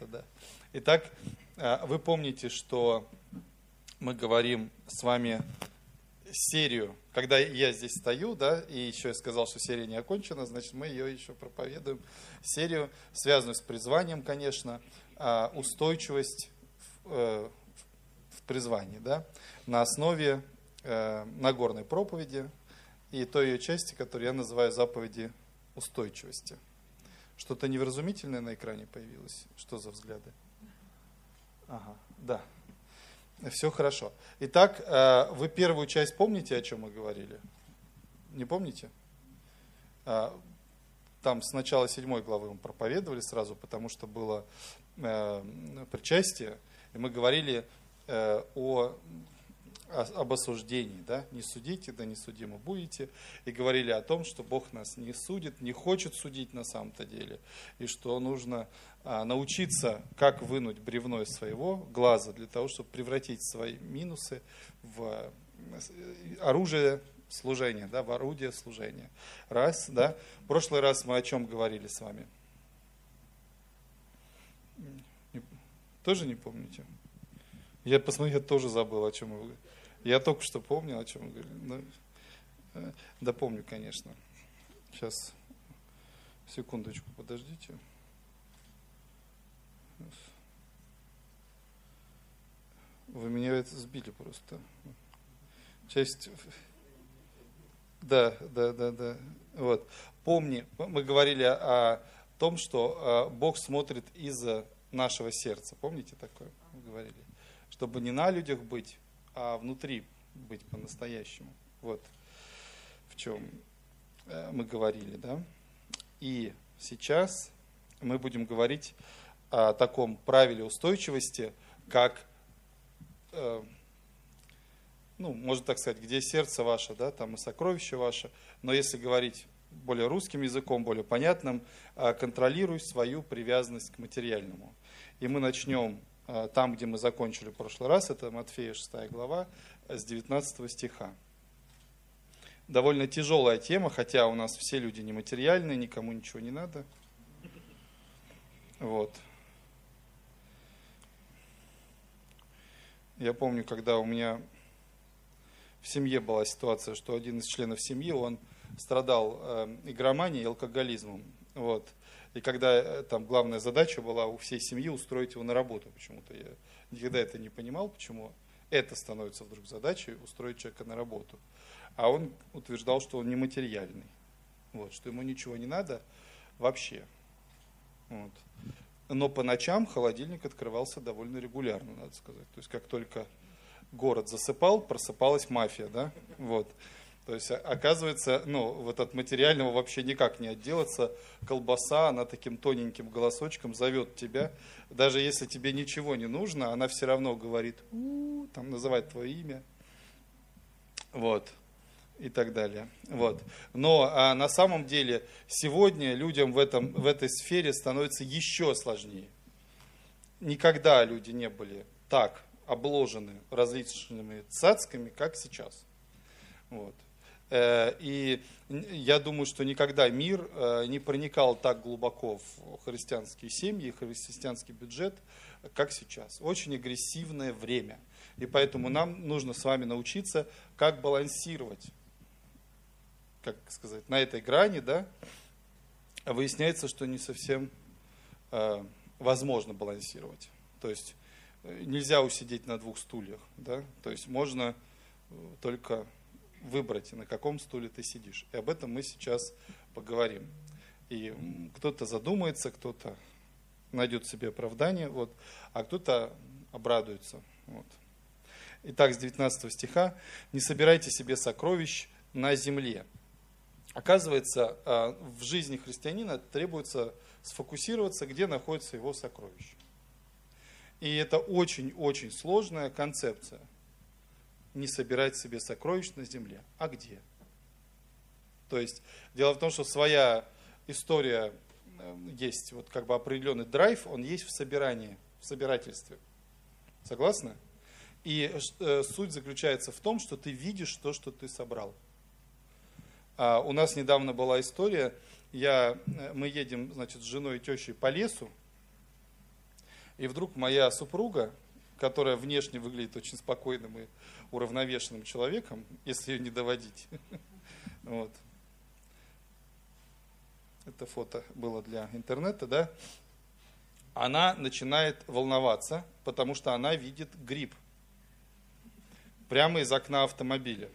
это, да. Итак, э, вы помните, что мы говорим с вами серию, когда я здесь стою, да, и еще я сказал, что серия не окончена, значит, мы ее еще проповедуем. Серию, связанную с призванием, конечно, а, устойчивость в, э, в призвании, да, на основе э, Нагорной проповеди и той ее части, которую я называю заповеди устойчивости. Что-то невразумительное на экране появилось? Что за взгляды? Ага, да. Все хорошо. Итак, э, вы первую часть помните, о чем мы говорили? Не помните? Э, там с начала седьмой главы мы проповедовали сразу, потому что было э, причастие, и мы говорили о об осуждении, да, не судите, да не судимы будете, и говорили о том, что Бог нас не судит, не хочет судить на самом-то деле, и что нужно а, научиться, как вынуть бревно из своего глаза для того, чтобы превратить свои минусы в э, оружие служения, да, в орудие служения. Раз, да. В прошлый раз мы о чем говорили с вами? Тоже не помните? Я посмотрел, я тоже забыл, о чем мы говорили. Я только что помню, о чем говорили. Ну, э, да помню, конечно. Сейчас, секундочку, подождите. Вы меня это сбили просто. Часть... Да, да, да, да. Вот. Помни, мы говорили о том, что э, Бог смотрит из нашего сердца. Помните такое? Мы говорили. Чтобы не на людях быть, а внутри быть по-настоящему. Вот в чем э, мы говорили, да. И сейчас мы будем говорить о таком правиле устойчивости, как, э, ну, можно так сказать, где сердце ваше, да, там и сокровище ваше. Но если говорить более русским языком, более понятным, э, контролируй свою привязанность к материальному. И мы начнем там, где мы закончили в прошлый раз, это Матфея 6 глава, с 19 стиха. Довольно тяжелая тема, хотя у нас все люди нематериальные, никому ничего не надо. Вот. Я помню, когда у меня в семье была ситуация, что один из членов семьи, он страдал э, игроманией и алкоголизмом. Вот. И когда э, там главная задача была у всей семьи устроить его на работу почему-то. Я никогда это не понимал, почему это становится вдруг задачей устроить человека на работу. А он утверждал, что он нематериальный. Вот, что ему ничего не надо вообще. Вот. Но по ночам холодильник открывался довольно регулярно, надо сказать. То есть как только город засыпал, просыпалась мафия, да? Вот. То есть, оказывается, ну, вот от материального вообще никак не отделаться. Колбаса, она таким тоненьким голосочком зовет тебя. Даже если тебе ничего не нужно, она все равно говорит, У-у-у", там называет твое имя. Вот. И так далее. Вот. Но а на самом деле сегодня людям в, этом, в этой сфере становится еще сложнее. Никогда люди не были так обложены различными цацками, как сейчас. Вот. Э, и я думаю, что никогда мир э, не проникал так глубоко в христианские семьи, христианский бюджет, как сейчас. Очень агрессивное время. И поэтому нам нужно с вами научиться, как балансировать, как сказать, на этой грани, да, выясняется, что не совсем э, возможно балансировать. То есть нельзя усидеть на двух стульях, да, то есть можно только выбрать, на каком стуле ты сидишь. И об этом мы сейчас поговорим. И кто-то задумается, кто-то найдет себе оправдание, вот, а кто-то обрадуется. Вот. Итак, с 19 стиха. «Не собирайте себе сокровищ на земле». Оказывается, а, в жизни христианина требуется сфокусироваться, где находится его сокровище. И это очень-очень сложная концепция не собирать себе сокровищ на земле. А где? То есть дело в том, что своя история э, есть, вот как бы определенный драйв, он есть в собирании, в собирательстве. Согласны? И э, суть заключается в том, что ты видишь то, что ты собрал. А у нас недавно была история, я, э, мы едем значит, с женой и тещей по лесу, И вдруг моя супруга, которая внешне выглядит очень спокойным и уравновешенным человеком, если ее не доводить. Вот. Это фото было для интернета, да? Она начинает волноваться, потому что она видит гриб прямо из окна автомобиля.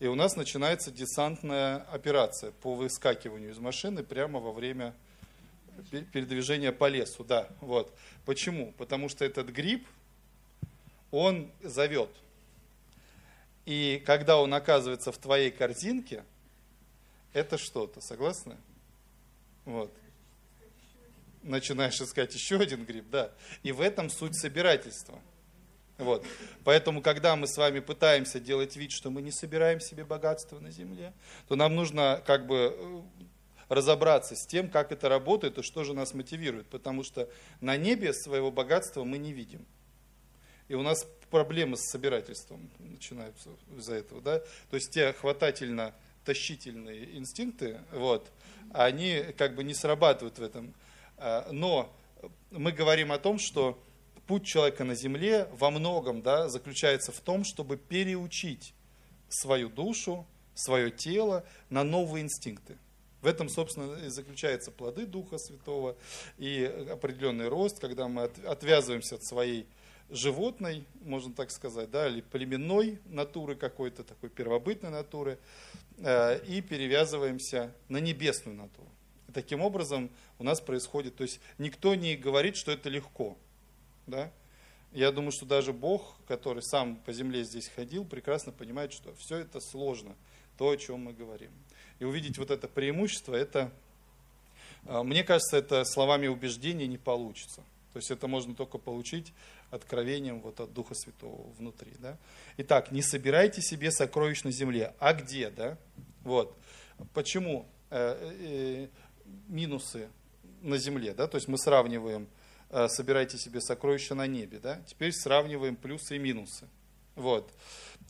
И у нас начинается десантная операция по выскакиванию из машины прямо во время передвижения по лесу. Да, вот. Почему? Потому что этот гриб, он зовет. И когда он оказывается в твоей корзинке, это что-то, согласны? Вот. Начинаешь искать еще один гриб, да. И в этом суть собирательства – вот. Поэтому, когда мы с вами пытаемся делать вид, что мы не собираем себе богатство на земле, то нам нужно как бы разобраться с тем, как это работает и что же нас мотивирует. Потому что на небе своего богатства мы не видим. И у нас проблемы с собирательством начинаются из-за этого. Да? То есть те хватательно-тащительные инстинкты, вот, они как бы не срабатывают в этом. А, но мы говорим о том, что путь человека на земле во многом да, заключается в том, чтобы переучить свою душу, свое тело на новые инстинкты. В этом, собственно, и заключаются плоды Духа Святого и определенный рост, когда мы отвязываемся от своей животной, можно так сказать, да, или племенной натуры какой-то, такой первобытной натуры, э, и перевязываемся на небесную натуру. И таким образом у нас происходит, то есть никто не говорит, что это легко. Да? Я думаю, что даже Бог, который сам по земле здесь ходил, прекрасно понимает, что все это сложно, то, о чем мы говорим. И увидеть вот это преимущество, это, а, мне кажется, это словами убеждения не получится. То есть это можно только получить откровением вот от Духа Святого внутри. Да? Итак, не собирайте себе сокровищ на земле. А где? Да? Вот. Почему э, э, минусы на земле? Да? То есть мы сравниваем Э, собирайте себе сокровища на небе. Да? Теперь сравниваем плюсы и минусы. Вот.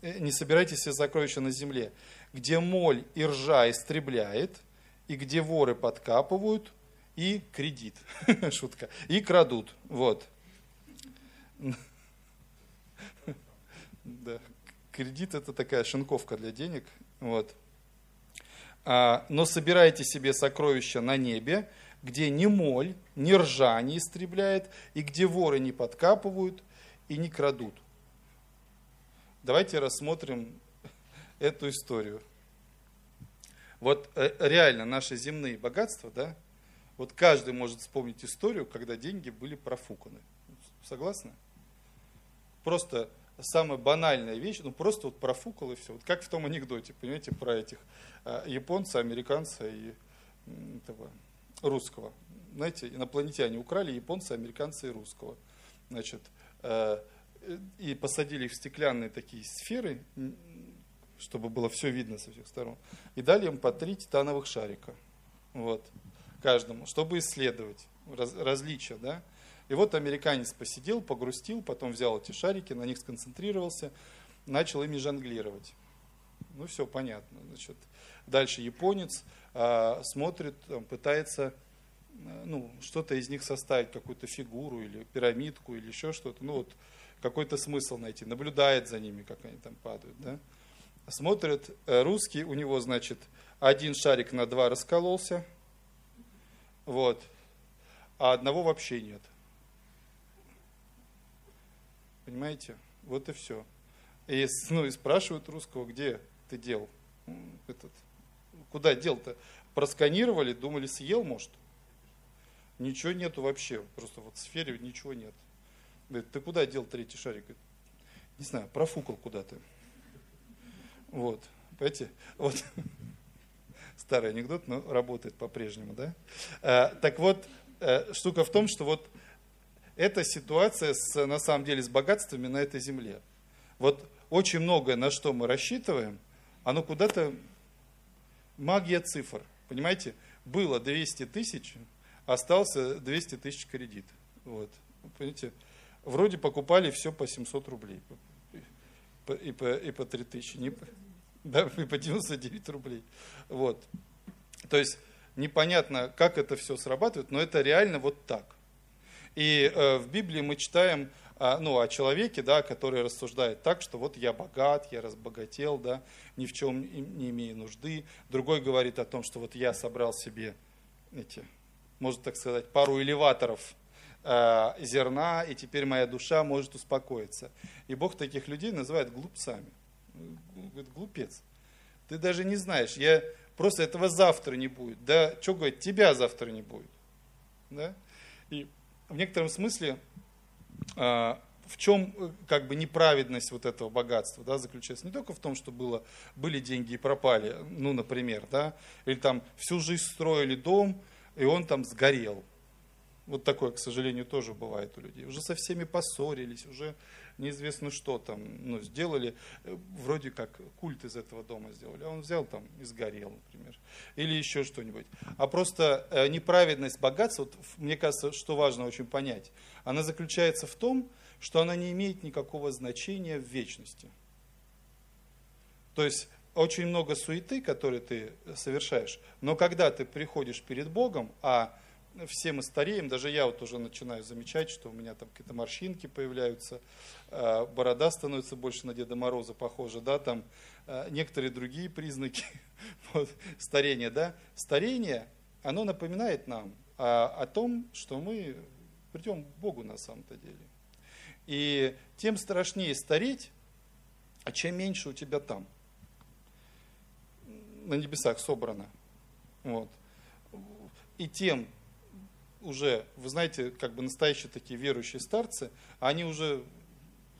Э, не собирайте себе сокровища на земле, где моль и ржа истребляет, и где воры подкапывают, и кредит, шутка, и крадут. Вот. Да. Кредит это такая шинковка для денег. Вот. А, но собирайте себе сокровища на небе, где ни моль, ни ржа не истребляет, и где воры не подкапывают и не крадут. Давайте рассмотрим эту историю. Вот э, реально наши земные богатства, да, вот каждый может вспомнить историю, когда деньги были профуканы. Согласны? Просто самая банальная вещь, ну просто вот профукал и все. Вот как в том анекдоте, понимаете, про этих э, японца, американца и этого, русского. Знаете, инопланетяне украли японцы, американцы и русского. Значит, э, и посадили их в стеклянные такие сферы, чтобы было все видно со всех сторон. И дали им по три титановых шарика. Вот, каждому, чтобы исследовать раз, различия, да. И вот американец посидел, погрустил, потом взял эти шарики, на них сконцентрировался, начал ими жонглировать. Ну, все понятно. Значит, дальше японец а, смотрит, там, пытается э, ну, что-то из них составить, какую-то фигуру или пирамидку или еще что-то, ну вот какой-то смысл найти, наблюдает за ними, как они там падают, да. Смотрит, э, русский, у него, значит, один шарик на два раскололся, вот, а одного вообще нет. Понимаете? Вот и все. И, ну, и спрашивают русского, где ты дел этот Куда дел-то? Просканировали, думали, съел, может? Ничего нету вообще. Просто вот в сфере ничего нет. Говорит, ты куда дел третий шарик? Не знаю, профукал куда-то. Вот. Понимаете? Вот. Старый анекдот, но работает по-прежнему, да? А, так вот, а, штука в том, что вот эта ситуация с, на самом деле с богатствами на этой земле. Вот очень многое, на что мы рассчитываем, оно куда-то магия цифр. Понимаете, было 200 тысяч, остался 200 тысяч кредит. Вот. Понимаете, вроде покупали все по 700 рублей. И по, и по 3 тысячи. Да, по 99 рублей. Вот. То есть непонятно, как это все срабатывает, но это реально вот так. И э, в Библии мы читаем а, ну, о человеке, да, который рассуждает так, что вот я богат, я разбогател, да, ни в чем не имею нужды. Другой говорит о том, что вот я собрал себе эти, можно так сказать, пару элеваторов э, зерна, и теперь моя душа может успокоиться. И Бог таких людей называет глупцами. Говорит, глупец. Ты даже не знаешь, я просто этого завтра не будет. Да, что говорит, тебя завтра не будет. Да? И в некотором смысле э, в чем как бы неправедность вот этого богатства да, заключается? Не только в том, что было, были деньги и пропали, ну, например, да, или там всю жизнь строили дом, и он там сгорел. Вот такое, к сожалению, тоже бывает у людей. Уже со всеми поссорились, уже неизвестно что там, ну, сделали, э, вроде как культ из этого дома сделали, а он взял там и сгорел, например, или еще что-нибудь. А просто э, неправедность богатства, вот, мне кажется, что важно очень понять, она заключается в том, что она не имеет никакого значения в вечности. То есть очень много суеты, которые ты совершаешь, но когда ты приходишь перед Богом, а все мы стареем, даже я вот уже начинаю замечать, что у меня там какие-то морщинки появляются, а, борода становится больше на Деда Мороза похожа, да, там а, некоторые другие признаки вот, старения, да. Старение, оно напоминает нам о, о том, что мы придем к Богу на самом-то деле. И тем страшнее стареть, а чем меньше у тебя там – на небесах собрано. Вот. И тем уже, вы знаете, как бы настоящие такие верующие старцы, они уже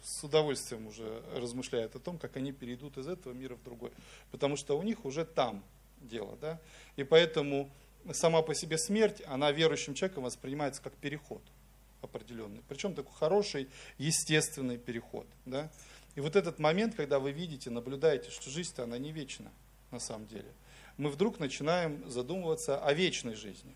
с удовольствием уже размышляют о том, как они перейдут из этого мира в другой. Потому что у них уже там дело. Да? И поэтому сама по себе смерть, она верующим человеком воспринимается как переход определенный. Причем такой хороший, естественный переход. Да? И вот этот момент, когда вы видите, наблюдаете, что жизнь-то она не вечна на самом деле, мы вдруг начинаем задумываться о вечной жизни.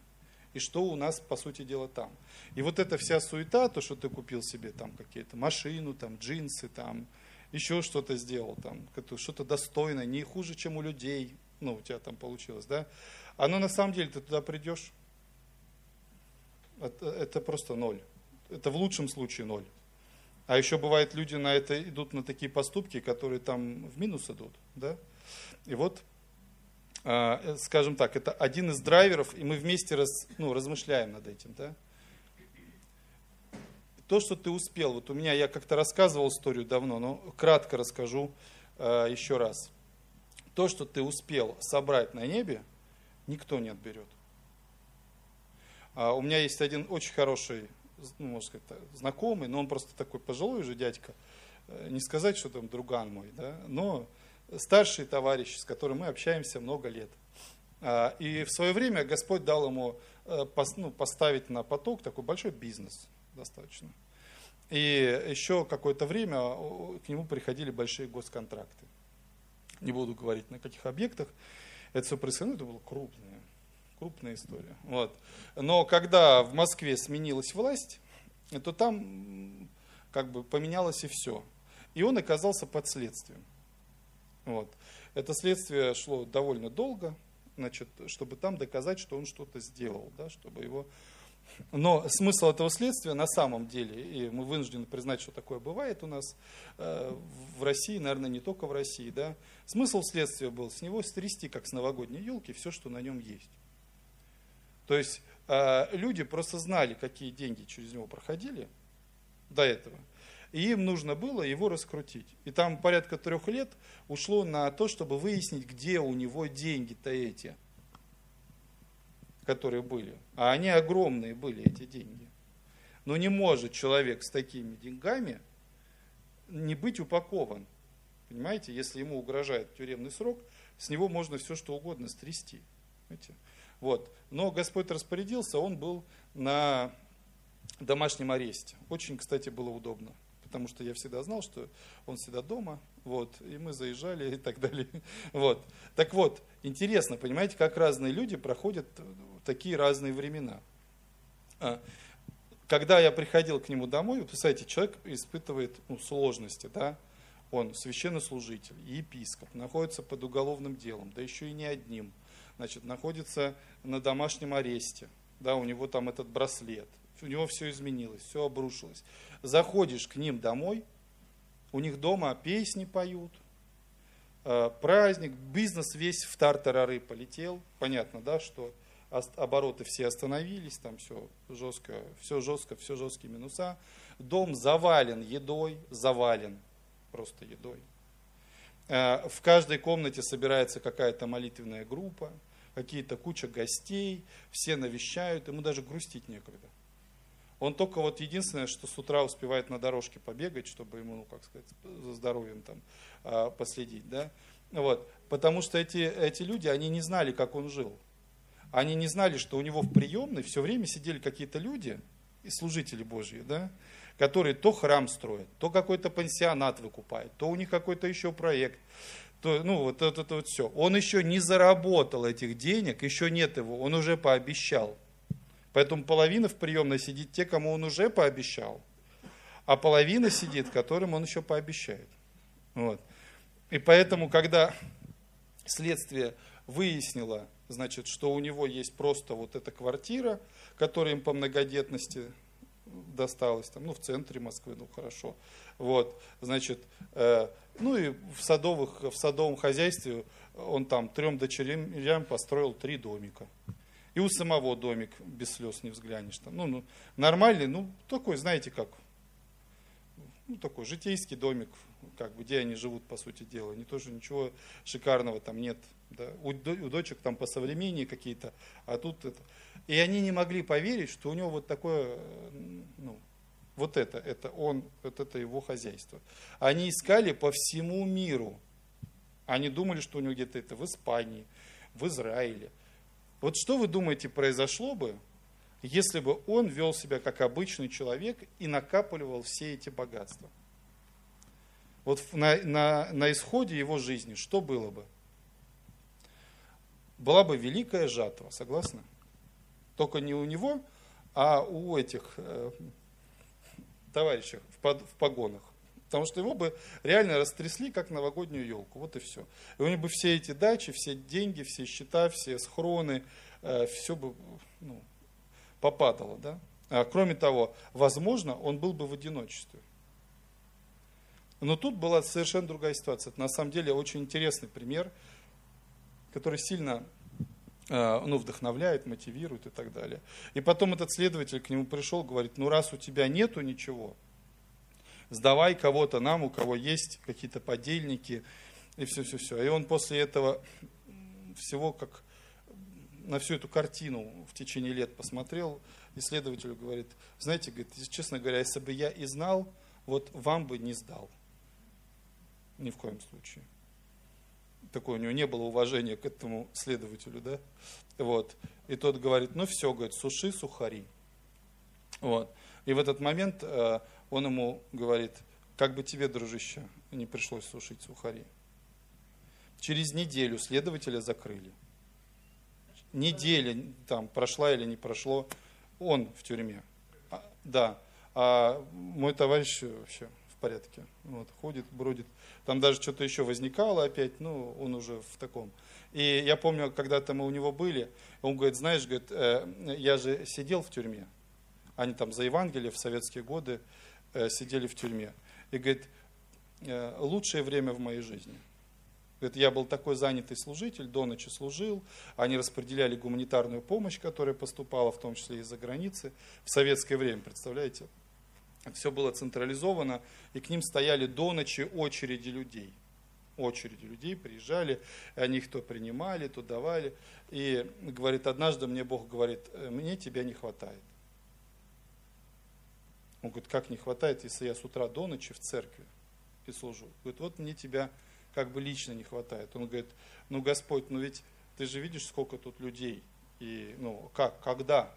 И что у нас, по сути дела, там. И вот эта вся суета, то, что ты купил себе там какие-то машину, там джинсы, там еще что-то сделал, там что-то достойное, не хуже, чем у людей, ну, у тебя там получилось, да, оно на самом деле, ты туда придешь, это, это просто ноль. Это в лучшем случае ноль. А еще бывает, люди на это идут на такие поступки, которые там в минус идут, да. И вот, скажем так, это один из драйверов, и мы вместе раз, ну, размышляем над этим. Да? То, что ты успел, вот у меня, я как-то рассказывал историю давно, но кратко расскажу а, еще раз. То, что ты успел собрать на небе, никто не отберет. А у меня есть один очень хороший, ну, можно сказать, знакомый, но он просто такой пожилой уже дядька. Э, не сказать, что там друган мой, да, но старший товарищ, с которым мы общаемся много лет. А, и в свое время Господь дал ему э, ну, поставить на поток такой большой бизнес достаточно. И еще какое-то время к нему приходили большие госконтракты. Не буду говорить, на каких объектах. Это все происходило, это было крупное, крупная история. Вот. Но когда в Москве сменилась власть, то там как бы поменялось и все. И он оказался под следствием. Вот. Это следствие шло довольно долго, значит, чтобы там доказать, что он что-то сделал, да, чтобы его... Но смысл этого следствия на самом деле, и мы вынуждены признать, что такое бывает у нас э, в России, наверное, не только в России, да, смысл следствия был с него стрясти, как с новогодней елки, все, что на нем есть. То есть э, люди просто знали, какие деньги через него проходили до этого – и им нужно было его раскрутить. И там порядка трех лет ушло на то, чтобы выяснить, где у него деньги-то эти, которые были. А они огромные были, эти деньги. Но не может человек с такими деньгами не быть упакован. Понимаете, если ему угрожает тюремный срок, с него можно все что угодно стрясти. Понимаете? Вот. Но Господь распорядился, он был на домашнем аресте. Очень, кстати, было удобно потому что я всегда знал, что он всегда дома, вот, и мы заезжали и так далее. Вот. Так вот, интересно, понимаете, как разные люди проходят такие разные времена. А, когда я приходил к нему домой, вы представляете, человек испытывает ну, сложности, да, он священнослужитель, епископ, находится под уголовным делом, да еще и не одним, значит, находится на домашнем аресте, да, у него там этот браслет, У него все изменилось, все обрушилось. Заходишь к ним домой, у них дома песни поют, э, праздник, бизнес весь в тартарары полетел. Понятно, да, что обороты все остановились, там все жестко, все жестко, все жесткие минуса. Дом завален едой, завален просто едой. Э, в каждой комнате собирается какая-то молитвенная группа, какие-то куча гостей, все навещают, ему даже грустить некогда. Он только вот единственное, что с утра успевает на дорожке побегать, чтобы ему, ну, как сказать, за здоровьем там а, последить, да. Вот. Потому что эти, эти люди, они не знали, как он жил. Они не знали, что у него в приемной все время сидели какие-то люди, и служители Божьи, да, которые то храм строят, то какой-то пансионат выкупают, то у них какой-то еще проект, то, ну, вот это, это вот все. Он еще не заработал этих денег, еще нет его, он уже пообещал. Поэтому половина в приемной сидит те, кому он уже пообещал, а половина сидит, которым он еще пообещает. Вот. И поэтому, когда следствие выяснило, значит, что у него есть просто вот эта квартира, которая им по многодетности досталась, там, ну, в центре Москвы, ну, хорошо. Вот, значит, э, ну и в, садовых, в садовом хозяйстве он там трем дочерям построил три домика. И у самого домик без слез не взглянешь. Там. Ну, ну, нормальный, ну, такой, знаете, как, ну, такой житейский домик, как бы, где они живут, по сути дела. Не тоже ничего шикарного там нет. Да. У, у дочек там по современнее какие-то, а тут это. И они не могли поверить, что у него вот такое, ну, вот это, это он, вот это его хозяйство. Они искали по всему миру. Они думали, что у него где-то это в Испании, в Израиле. Вот что вы думаете произошло бы, если бы он вел себя как обычный человек и накапливал все эти богатства? Вот на, на, на исходе его жизни что было бы? Была бы великая жатва, согласны? Только не у него, а у этих э, товарищей в, под, в погонах. Потому что его бы реально растрясли, как новогоднюю елку. Вот и все. И у него бы все эти дачи, все деньги, все счета, все схроны, э, все бы ну, попадало. Да? А, кроме того, возможно, он был бы в одиночестве. Но тут была совершенно другая ситуация. Это на самом деле очень интересный пример, который сильно э, ну, вдохновляет, мотивирует и так далее. И потом этот следователь к нему пришел, говорит, ну раз у тебя нету ничего, сдавай кого-то нам, у кого есть какие-то подельники, и все-все-все. И он после этого всего как на всю эту картину в течение лет посмотрел, исследователю говорит, знаете, говорит, честно говоря, если бы я и знал, вот вам бы не сдал. Ни в коем случае. Такое у него не было уважения к этому следователю, да? Вот. И тот говорит, ну все, говорит, суши сухари. Вот. И в этот момент э, он ему говорит, как бы тебе, дружище, не пришлось сушить сухари. Через неделю следователя закрыли. Неделя там прошла или не прошло, он в тюрьме. А, да, а мой товарищ вообще в порядке. Вот, ходит, бродит. Там даже что-то еще возникало опять, ну, он уже в таком. И я помню, когда-то мы у него были, он говорит, знаешь, говорит, э, я же сидел в тюрьме. Они там за Евангелие в советские годы Э, сидели в тюрьме. И говорит, «Э, лучшее время в моей жизни. Говорит, я был такой занятый служитель, до ночи служил, они распределяли гуманитарную помощь, которая поступала, в том числе из-за границы, в советское время, представляете? Все было централизовано, и к ним стояли до ночи очереди людей. Очереди людей приезжали, они их то принимали, то давали. И говорит, однажды мне Бог говорит, «Э, мне тебя не хватает. Он говорит, как не хватает, если я с утра до ночи в церкви и служу. Говорит, вот мне тебя как бы лично не хватает. Он говорит, ну Господь, ну ведь ты же видишь, сколько тут людей. И ну как, когда?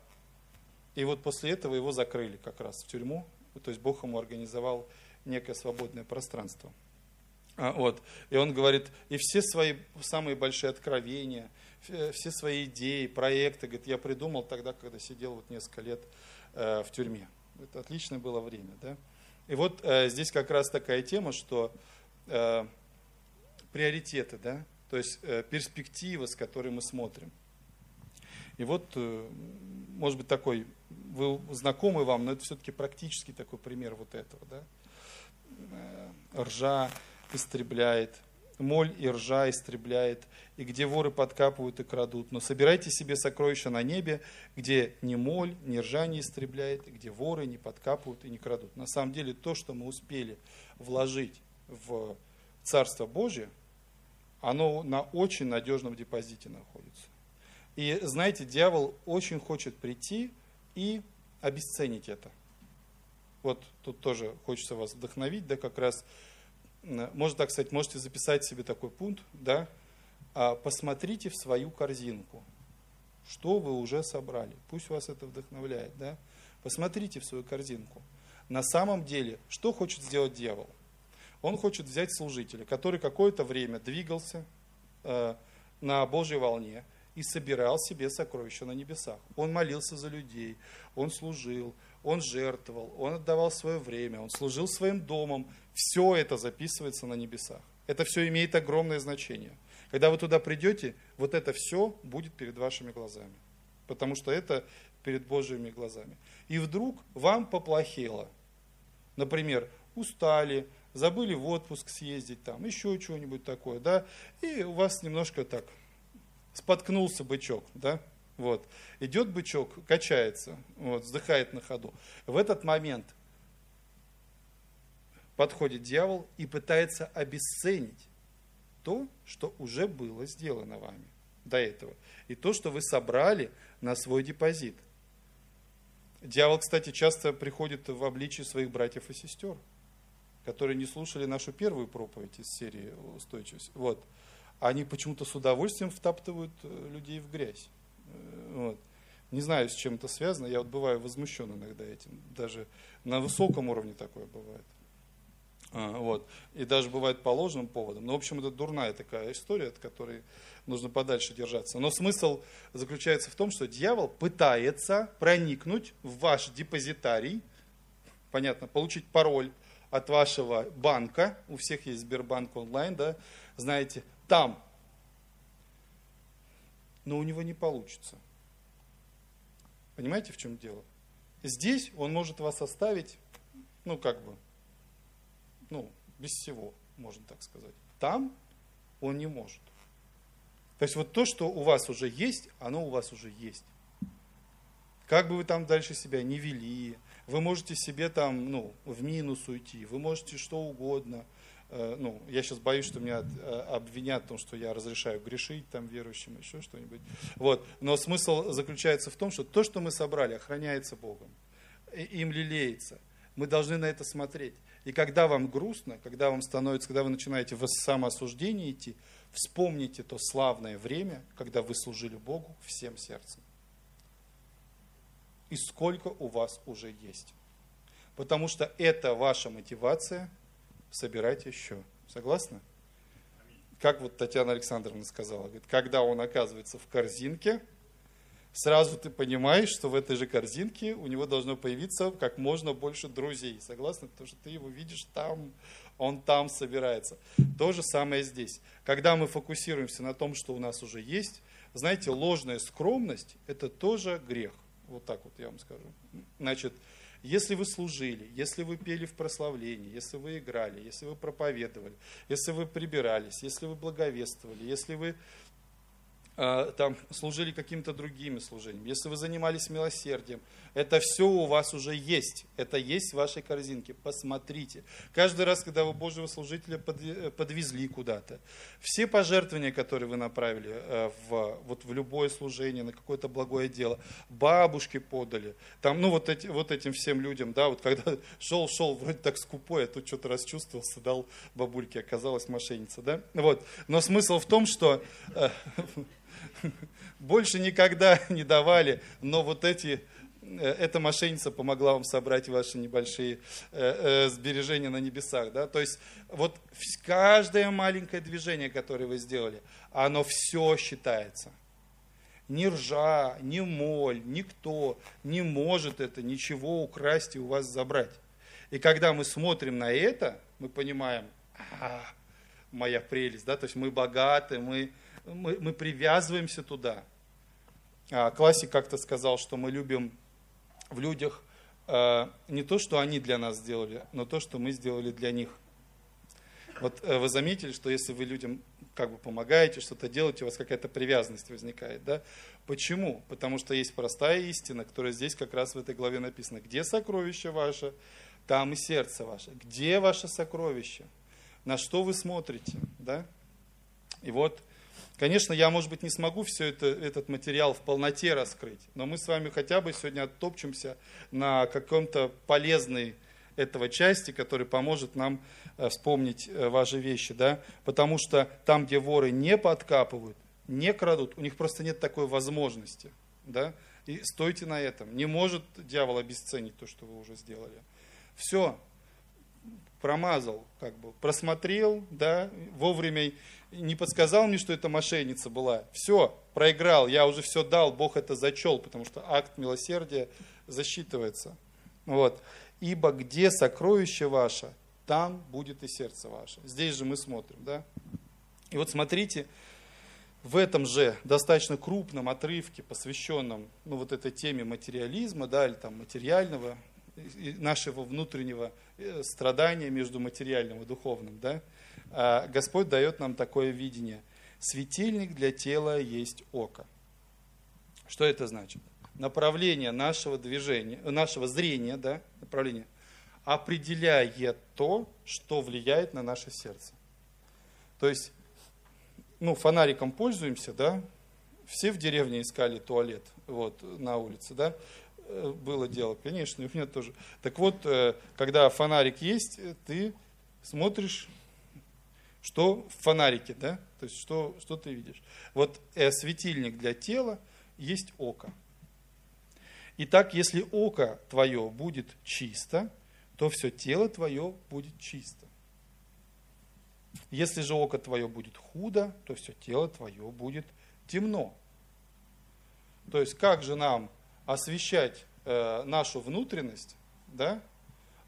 И вот после этого его закрыли как раз в тюрьму. То есть Бог ему организовал некое свободное пространство. А, вот. И он говорит, и все свои самые большие откровения, все свои идеи, проекты, говорит, я придумал тогда, когда сидел вот несколько лет э, в тюрьме. Это отличное было время. Да? И вот э, здесь как раз такая тема, что э, приоритеты, да? то есть э, перспектива, с которой мы смотрим. И вот, э, может быть, такой, вы знакомый вам, но это все-таки практически такой пример вот этого. Да? Э, ржа истребляет, моль и ржа истребляет, и где воры подкапывают и крадут. Но собирайте себе сокровища на небе, где ни моль, ни ржа не истребляет, и где воры не подкапывают и не крадут. На самом деле то, что мы успели вложить в Царство Божие, оно на очень надежном депозите находится. И знаете, дьявол очень хочет прийти и обесценить это. Вот тут тоже хочется вас вдохновить, да, как раз, можно так сказать, можете записать себе такой пункт, да, а посмотрите в свою корзинку, что вы уже собрали. Пусть вас это вдохновляет, да. Посмотрите в свою корзинку. На самом деле, что хочет сделать дьявол? Он хочет взять служителя, который какое-то время двигался э, на Божьей волне и собирал себе сокровища на небесах. Он молился за людей, он служил, он жертвовал, он отдавал свое время, он служил своим домом. Все это записывается на небесах. Это все имеет огромное значение. Когда вы туда придете, вот это все будет перед вашими глазами. Потому что это перед Божьими глазами. И вдруг вам поплохело. Например, устали, забыли в отпуск съездить, там, еще что-нибудь такое, да, и у вас немножко так споткнулся бычок, да, вот, идет бычок, качается, вот, вздыхает на ходу. В этот момент подходит дьявол и пытается обесценить то, что уже было сделано вами до этого, и то, что вы собрали на свой депозит. Дьявол, кстати, часто приходит в обличии своих братьев и сестер которые не слушали нашу первую проповедь из серии «Устойчивость», вот, они почему-то с удовольствием втаптывают э, людей в грязь. Вот. Не знаю, с чем это связано, я вот бываю возмущен иногда этим, даже на высоком уровне такое бывает. А, вот. И даже бывает по ложным поводам. Но, в общем, это дурная такая история, от которой нужно подальше держаться. Но смысл заключается в том, что дьявол пытается проникнуть в ваш депозитарий, понятно, получить пароль, от вашего банка, у всех есть Сбербанк онлайн, да, знаете, там. Но у него не получится. Понимаете, в чем дело? Здесь он может вас оставить, ну, как бы, ну, без всего, можно так сказать. Там он не может. То есть вот то, что у вас уже есть, оно у вас уже есть. Как бы вы там дальше себя не вели, вы можете себе там, ну, в минус уйти, вы можете что угодно. Э, ну, я сейчас боюсь, что меня э, обвинят в том, что я разрешаю грешить там верующим, еще что-нибудь. Вот. Но смысл заключается в том, что то, что мы собрали, охраняется Богом, им лелеется. Мы должны на это смотреть. И когда вам грустно, когда вам становится, когда вы начинаете в самоосуждение идти, вспомните то славное время, когда вы служили Богу всем сердцем и сколько у вас уже есть. Потому что это ваша мотивация собирать еще. Согласны? Как вот Татьяна Александровна сказала, говорит, когда он оказывается в корзинке, сразу ты понимаешь, что в этой же корзинке у него должно появиться как можно больше друзей. Согласны? Потому что ты его видишь там, он там собирается. То же самое здесь. Когда мы фокусируемся на том, что у нас уже есть, знаете, ложная скромность – это тоже грех. Вот так вот я вам скажу. Значит, если вы служили, если вы пели в прославлении, если вы играли, если вы проповедовали, если вы прибирались, если вы благовествовали, если вы а, там служили каким-то другими служением, если вы занимались милосердием, это все у вас уже есть. Это есть в вашей корзинке. Посмотрите. Каждый раз, когда вы Божьего служителя подвезли куда-то, все пожертвования, которые вы направили э, в, вот в любое служение, на какое-то благое дело, бабушке подали, там, ну, вот, эти, вот этим всем людям, да, вот когда шел, шел, вроде так скупой, а тут что-то расчувствовался, дал бабульке, оказалась мошенница, да, вот. Но смысл в том, что э, больше никогда не давали, но вот эти Э, эта мошенница помогла вам собрать ваши небольшие э, э, сбережения на небесах. Да? То есть вот каждое маленькое движение, которое вы сделали, оно все считается. Ни ржа, ни моль, никто не может это ничего украсть и у вас забрать. И когда мы смотрим на это, мы понимаем, а, моя прелесть, да, то есть мы богаты, мы, мы, мы привязываемся туда. А, классик как-то сказал, что мы любим в людях а, не то, что они для нас сделали, но то, что мы сделали для них. Вот э, вы заметили, что если вы людям как бы помогаете, что-то делаете, у вас какая-то привязанность возникает. Да? Почему? Потому что есть простая истина, которая здесь как раз в этой главе написана. Где сокровище ваше, там и сердце ваше. Где ваше сокровище? На что вы смотрите? Да? И вот, конечно, я, может быть, не смогу все это, этот материал в полноте раскрыть, но мы с вами хотя бы сегодня оттопчемся на каком-то полезной этого части, который поможет нам э, вспомнить э, ваши вещи, да, потому что там, где воры не подкапывают, не крадут, у них просто нет такой возможности, да, и стойте на этом. Не может дьявол обесценить то, что вы уже сделали. Все, промазал, как бы, просмотрел, да, вовремя не подсказал мне, что это мошенница была. Все, проиграл, я уже все дал, Бог это зачел, потому что акт милосердия засчитывается. Вот. Ибо где сокровище ваше, там будет и сердце ваше. Здесь же мы смотрим, да? И вот смотрите, в этом же достаточно крупном отрывке, посвященном ну, вот этой теме материализма, да, или там материального, нашего внутреннего э, страдания между материальным и духовным, да, а, Господь дает нам такое видение. Светильник для тела есть око. Что это значит? направление нашего движения, нашего зрения, да, направление, определяет то, что влияет на наше сердце. То есть, ну, фонариком пользуемся, да, все в деревне искали туалет, вот, на улице, да, было дело, конечно, у меня тоже. Так вот, э, когда фонарик есть, ты смотришь, что в фонарике, да, то есть что, что ты видишь. Вот э, светильник для тела есть око. Итак, если око твое будет чисто, то все тело твое будет чисто. Если же око твое будет худо, то все тело твое будет темно. То есть, как же нам освещать э, нашу внутренность, да?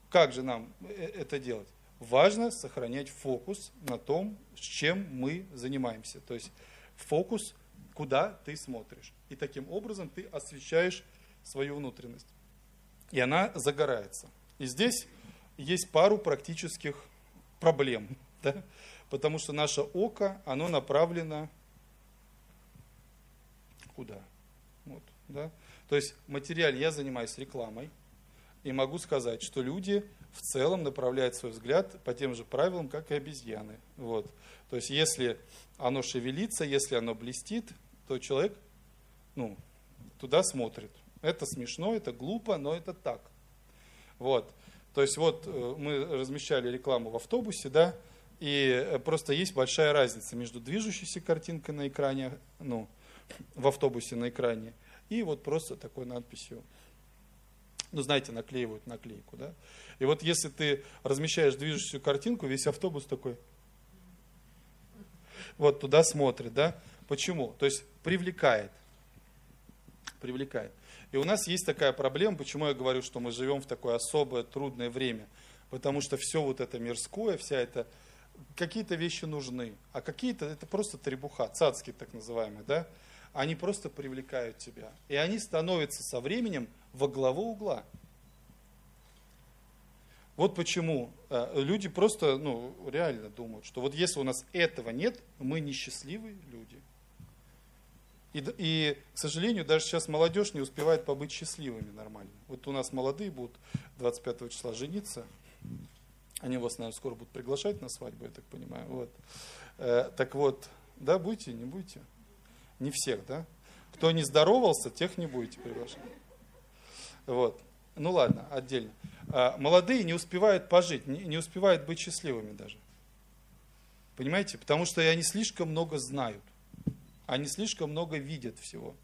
Как же нам э, это делать? Важно сохранять фокус на том, с чем мы занимаемся. То есть фокус, куда ты смотришь. И таким образом ты освещаешь свою внутренность. И она загорается. И здесь есть пару практических проблем, да? потому что наше око, оно направлено куда? Вот, да? То есть материаль, я занимаюсь рекламой, и могу сказать, что люди в целом направляют свой взгляд по тем же правилам, как и обезьяны. Вот. То есть если оно шевелится, если оно блестит, то человек ну, туда смотрит. Это смешно, это глупо, но это так. Вот. То есть вот э, мы размещали рекламу в автобусе, да, и э, просто есть большая разница между движущейся картинкой на экране, ну, в автобусе на экране, и вот просто такой надписью. Ну, знаете, наклеивают наклейку, да. И вот если ты размещаешь движущую картинку, весь автобус такой, вот туда смотрит, да. Почему? То есть привлекает. Привлекает. И у нас есть такая проблема, почему я говорю, что мы живем в такое особое трудное время. Потому что все вот это мирское, вся эта какие-то вещи нужны, а какие-то это просто требуха, цацки так называемые, да? Они просто привлекают тебя. И они становятся со временем во главу угла. Вот почему э, люди просто, ну, реально думают, что вот если у нас этого нет, мы несчастливые люди. И, и, к сожалению, даже сейчас молодежь не успевает побыть счастливыми нормально. Вот у нас молодые будут 25 числа жениться. Они вас, наверное, скоро будут приглашать на свадьбу, я так понимаю. Вот. Э, так вот, да, будете, не будете? Не всех, да? Кто не здоровался, тех не будете приглашать. Вот. Ну ладно, отдельно. А, молодые не успевают пожить, не, успевают быть счастливыми даже. Понимаете? Потому что они слишком много знают. Они слишком много видят всего.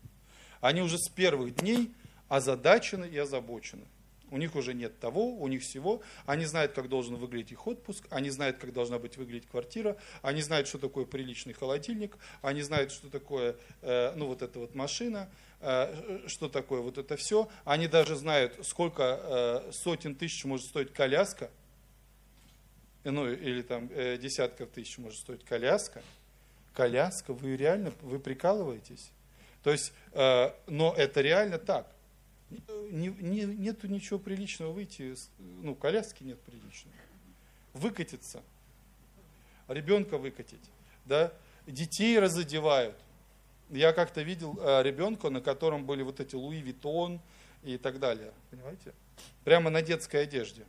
Они уже с первых дней озадачены и озабочены. У них уже нет того, у них всего. Они знают, как должен выглядеть их отпуск, они знают, как должна быть выглядеть квартира, они знают, что такое приличный холодильник, они знают, что такое, э, ну, вот эта вот машина, э, что такое вот это все. Они даже знают, сколько э, сотен тысяч может стоить коляска, ну, или там э, десятков тысяч может стоить коляска коляска, вы реально, вы прикалываетесь? То есть, э, но это реально так. Не, не, нету ничего приличного выйти, ну, коляски нет приличного. Выкатиться, ребенка выкатить, да, детей разодевают. Я как-то видел э, ребенка, на котором были вот эти Луи Виттон и так далее, понимаете? Прямо на детской одежде.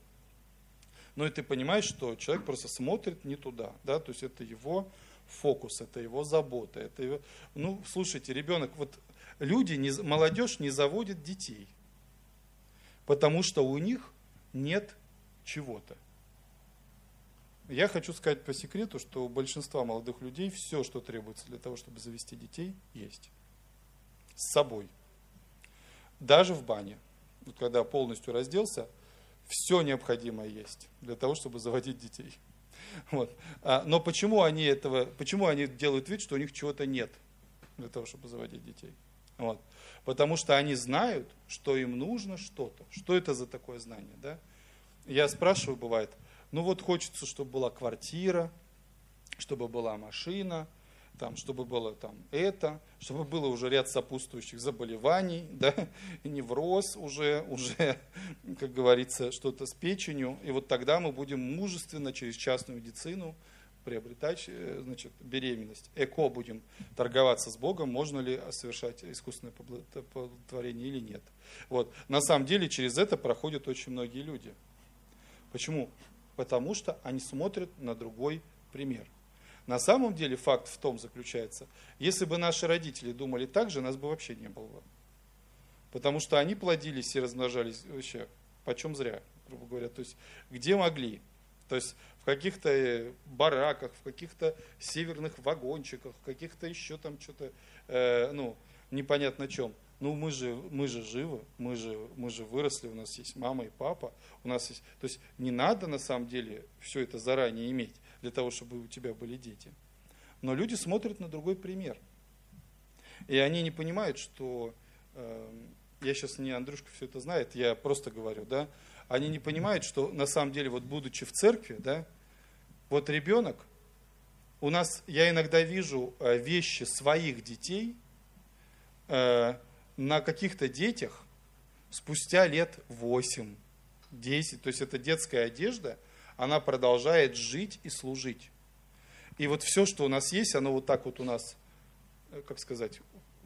Ну и ты понимаешь, что человек просто смотрит не туда, да, то есть это его фокус, это его забота, это его... Ну, слушайте, ребенок, вот люди, не, молодежь не заводит детей, потому что у них нет чего-то. Я хочу сказать по секрету, что у большинства молодых людей все, что требуется для того, чтобы завести детей, есть. С собой. Даже в бане. Вот когда полностью разделся, все необходимое есть для того, чтобы заводить детей. Вот. А, но почему они этого, почему они делают вид, что у них чего-то нет для того, чтобы заводить детей? Вот. Потому что они знают, что им нужно что-то. Что это за такое знание? Да? Я спрашиваю, бывает, ну вот хочется, чтобы была квартира, чтобы была машина, там, чтобы было там это, чтобы было уже ряд сопутствующих заболеваний, да, невроз уже, уже, как говорится, что-то с печенью, и вот тогда мы будем мужественно через частную медицину приобретать э, значит, беременность. Эко будем торговаться с Богом, можно ли совершать искусственное оплодотворение или нет. Вот. На самом деле через это проходят очень многие люди. Почему? Потому что они смотрят на другой пример – на самом деле факт в том заключается, если бы наши родители думали так же, нас бы вообще не было. Потому что они плодились и размножались вообще почем зря, грубо говоря. То есть где могли. То есть в каких-то э, бараках, в каких-то северных вагончиках, в каких-то еще там что-то, э, ну, непонятно чем. Ну, мы же, мы же живы, мы же, мы же выросли, у нас есть мама и папа, у нас есть... То есть не надо на самом деле все это заранее иметь для того, чтобы у тебя были дети. Но люди смотрят на другой пример. И они не понимают, что... Э, я сейчас не Андрюшка все это знает, я просто говорю, да. Они не понимают, что на самом деле, вот будучи в церкви, да, вот ребенок, у нас, я иногда вижу э, вещи своих детей э, на каких-то детях спустя лет 8, 10, то есть это детская одежда – она продолжает жить и служить. И вот все, что у нас есть, оно вот так вот у нас, э, как сказать,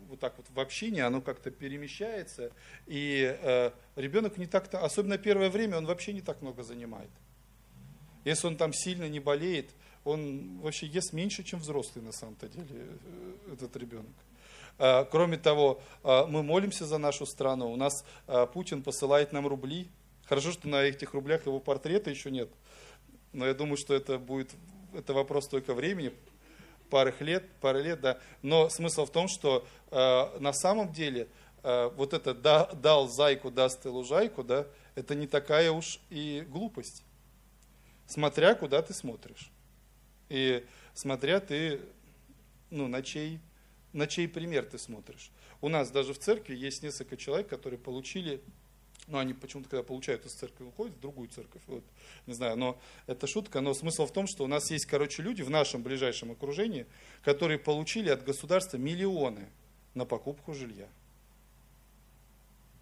вот так вот в общении, оно как-то перемещается, и э, ребенок не так-то, особенно первое время, он вообще не так много занимает. Если он там сильно не болеет, он вообще ест меньше, чем взрослый на самом-то деле, э, этот ребенок. Э, кроме того, мы молимся за нашу страну. У нас Путин посылает нам рубли. Хорошо, что на этих рублях его портрета еще нет но я думаю, что это будет, это вопрос только времени, пары лет, пары лет, да. Но смысл в том, что э, на самом деле э, вот это да, дал зайку, даст ты лужайку, да, это не такая уж и глупость. Смотря куда ты смотришь. И смотря ты, ну, на чей, на чей пример ты смотришь. У нас даже в церкви есть несколько человек, которые получили ну, они почему-то, когда получают из церкви, уходят в другую церковь. Вот, не знаю, но это шутка. Но смысл в том, что у нас есть, короче, люди в нашем ближайшем окружении, которые получили от государства миллионы на покупку жилья.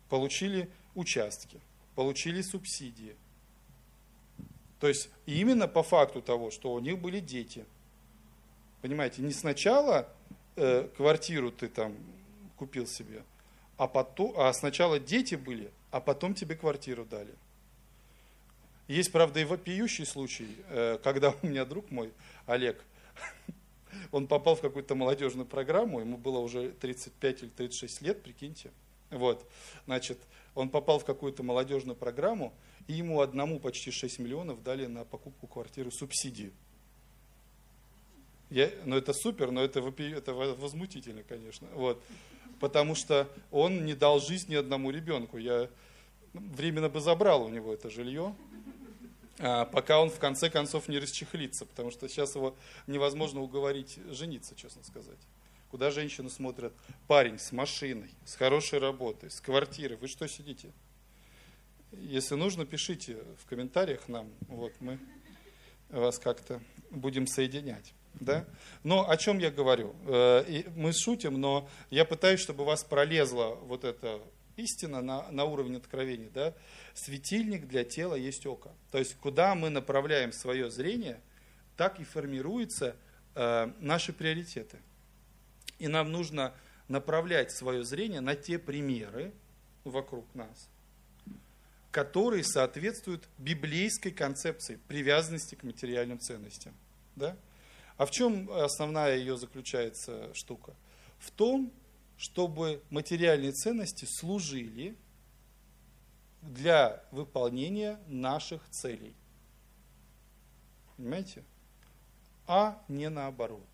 Получили участки, получили субсидии. То есть именно по факту того, что у них были дети. Понимаете, не сначала э, квартиру ты там купил себе, а, потом, а сначала дети были, а потом тебе квартиру дали. Есть, правда, и вопиющий случай, э, когда у меня друг мой, Олег, он попал в какую-то молодежную программу, ему было уже 35 или 36 лет, прикиньте. Вот, значит, он попал в какую-то молодежную программу, и ему одному почти 6 миллионов дали на покупку квартиры субсидию. Я, ну это супер, но это, вопи, это возмутительно, конечно. Вот потому что он не дал жизни одному ребенку. Я временно бы забрал у него это жилье, а, пока он в конце концов не расчехлится, потому что сейчас его невозможно уговорить жениться, честно сказать. Куда женщины смотрят? Парень с машиной, с хорошей работой, с квартирой. Вы что сидите? Если нужно, пишите в комментариях нам. Вот мы вас как-то будем соединять. Да? Но о чем я говорю? Э, мы шутим, но я пытаюсь, чтобы у вас пролезла вот эта истина на, на уровне откровения. Да? Светильник для тела есть око. То есть, куда мы направляем свое зрение, так и формируются э, наши приоритеты. И нам нужно направлять свое зрение на те примеры вокруг нас, которые соответствуют библейской концепции привязанности к материальным ценностям. Да? А в чем основная ее заключается штука? В том, чтобы материальные ценности служили для выполнения наших целей. Понимаете? А не наоборот.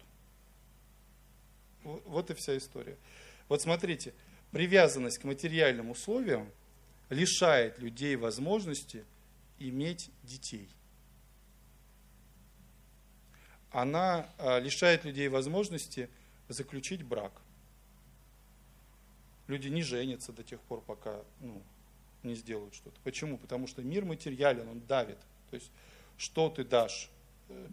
Вот и вся история. Вот смотрите, привязанность к материальным условиям лишает людей возможности иметь детей. Она а, лишает людей возможности заключить брак. Люди не женятся до тех пор, пока ну, не сделают что-то. Почему? Потому что мир материален, он давит. То есть, что ты дашь? Э,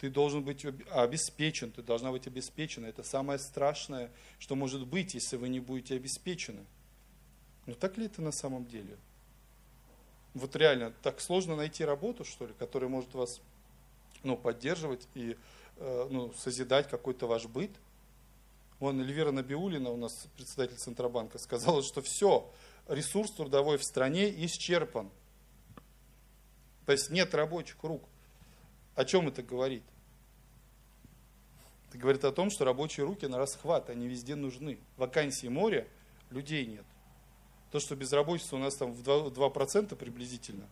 ты должен быть обеспечен, ты должна быть обеспечена. Это самое страшное, что может быть, если вы не будете обеспечены. Но так ли это на самом деле? Вот реально, так сложно найти работу, что ли, которая может вас ну, поддерживать и э, ну, созидать какой-то ваш быт. Вон Эльвира Набиулина, у нас председатель Центробанка, сказала, что все, ресурс трудовой в стране исчерпан. То есть нет рабочих рук. О чем это говорит? Это говорит о том, что рабочие руки на расхват, они везде нужны. Вакансии море, людей нет. То, что безработица у нас там в 2%, 2% приблизительно,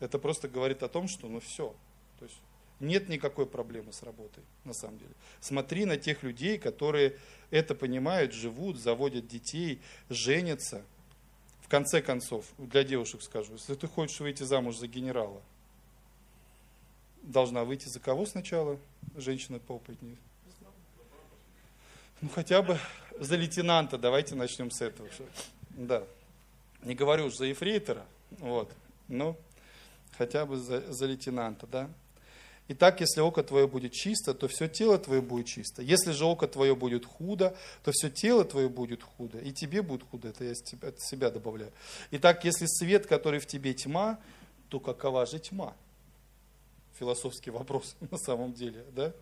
это просто говорит о том, что ну все. То есть нет никакой проблемы с работой, на самом деле. Смотри на тех людей, которые это понимают, живут, заводят детей, женятся. В конце концов, для девушек скажу, если ты хочешь выйти замуж за генерала, должна выйти за кого сначала? Женщина поопытнее. Ну, хотя бы за лейтенанта, давайте начнем с этого. Да. Не говорю уж за ефрейтора, вот, но хотя бы за, за лейтенанта, да. Итак, если око твое будет чисто, то все тело твое будет чисто. Если же око твое будет худо, то все тело твое будет худо. И тебе будет худо, это я от себя добавляю. Итак, если свет, который в тебе тьма, то какова же тьма? Философский вопрос на самом деле, да?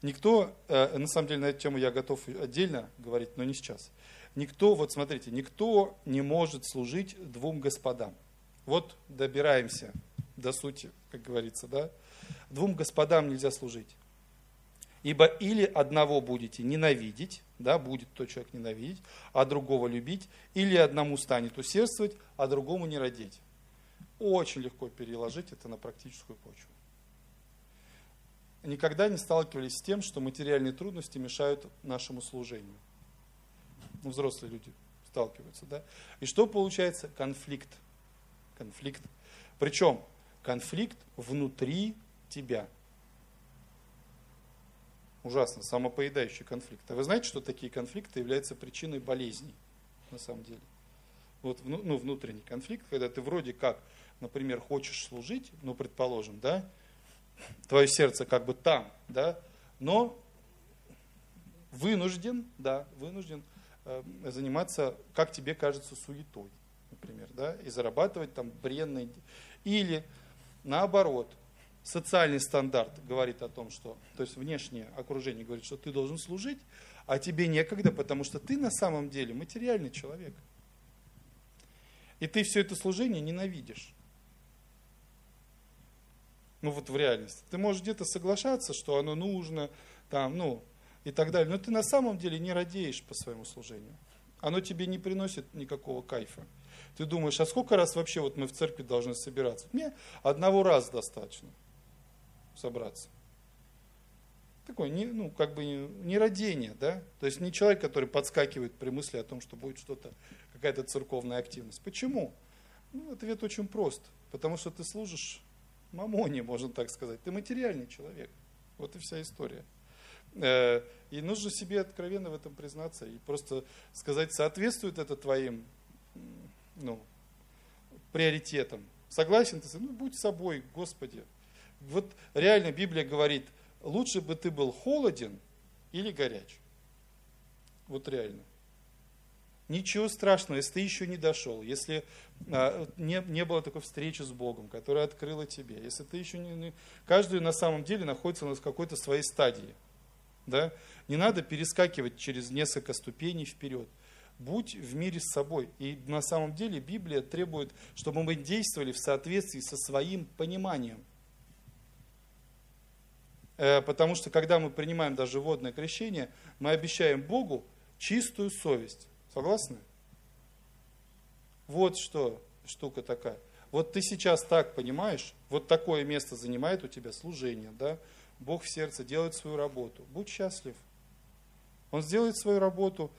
Никто, э, на самом деле на эту тему я готов отдельно говорить, но не сейчас. Никто, вот смотрите, никто не может служить двум господам. Вот добираемся до сути, как говорится, да? Двум господам нельзя служить. Ибо или одного будете ненавидеть, да, будет тот человек ненавидеть, а другого любить, или одному станет усердствовать, а другому не родить. Очень легко переложить это на практическую почву. Никогда не сталкивались с тем, что материальные трудности мешают нашему служению. Ну, взрослые люди сталкиваются, да? И что получается? Конфликт. Конфликт. Причем конфликт внутри тебя. Ужасно, самопоедающий конфликт. А вы знаете, что такие конфликты являются причиной болезней, на самом деле? Вот ну, внутренний конфликт, когда ты вроде как, например, хочешь служить, ну, предположим, да, твое сердце как бы там, да, но вынужден, да, вынужден э, заниматься, как тебе кажется, суетой, например, да, и зарабатывать там бренные. Или Наоборот, социальный стандарт говорит о том, что, то есть внешнее окружение говорит, что ты должен служить, а тебе некогда, потому что ты на самом деле материальный человек. И ты все это служение ненавидишь. Ну вот в реальности. Ты можешь где-то соглашаться, что оно нужно, там, ну, и так далее. Но ты на самом деле не радеешь по своему служению. Оно тебе не приносит никакого кайфа. Ты думаешь, а сколько раз вообще вот мы в церкви должны собираться? Мне одного раза достаточно собраться. Такое, не, ну, как бы не родение, да? То есть не человек, который подскакивает при мысли о том, что будет что-то, какая-то церковная активность. Почему? Ну, ответ очень прост. Потому что ты служишь мамоне, можно так сказать. Ты материальный человек. Вот и вся история. Э, и нужно себе откровенно в этом признаться и просто сказать, соответствует это твоим ну, приоритетом. Согласен ты? Ну, будь собой, Господи. Вот реально Библия говорит, лучше бы ты был холоден или горяч. Вот реально. Ничего страшного, если ты еще не дошел, если а, не, не было такой встречи с Богом, которая открыла тебе, если ты еще не, не... Каждый на самом деле находится на какой-то своей стадии. Да? Не надо перескакивать через несколько ступеней вперед. Будь в мире с собой. И на самом деле Библия требует, чтобы мы действовали в соответствии со своим пониманием. Э, потому что когда мы принимаем даже водное крещение, мы обещаем Богу чистую совесть. Согласны? Вот что штука такая. Вот ты сейчас так понимаешь, вот такое место занимает у тебя служение, да? Бог в сердце делает свою работу. Будь счастлив. Он сделает свою работу,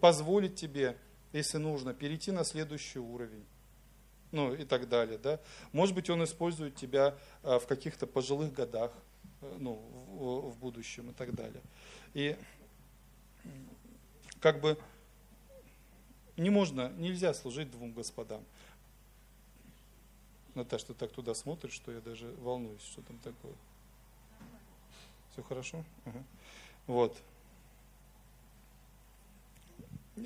позволит тебе, если нужно, перейти на следующий уровень. Ну и так далее. Да? Может быть, он использует тебя э, в каких-то пожилых годах, э, ну, в, в будущем и так далее. И как бы не можно, нельзя служить двум господам. Наташа, ты так туда смотришь, что я даже волнуюсь, что там такое. Все хорошо? Ага. Вот.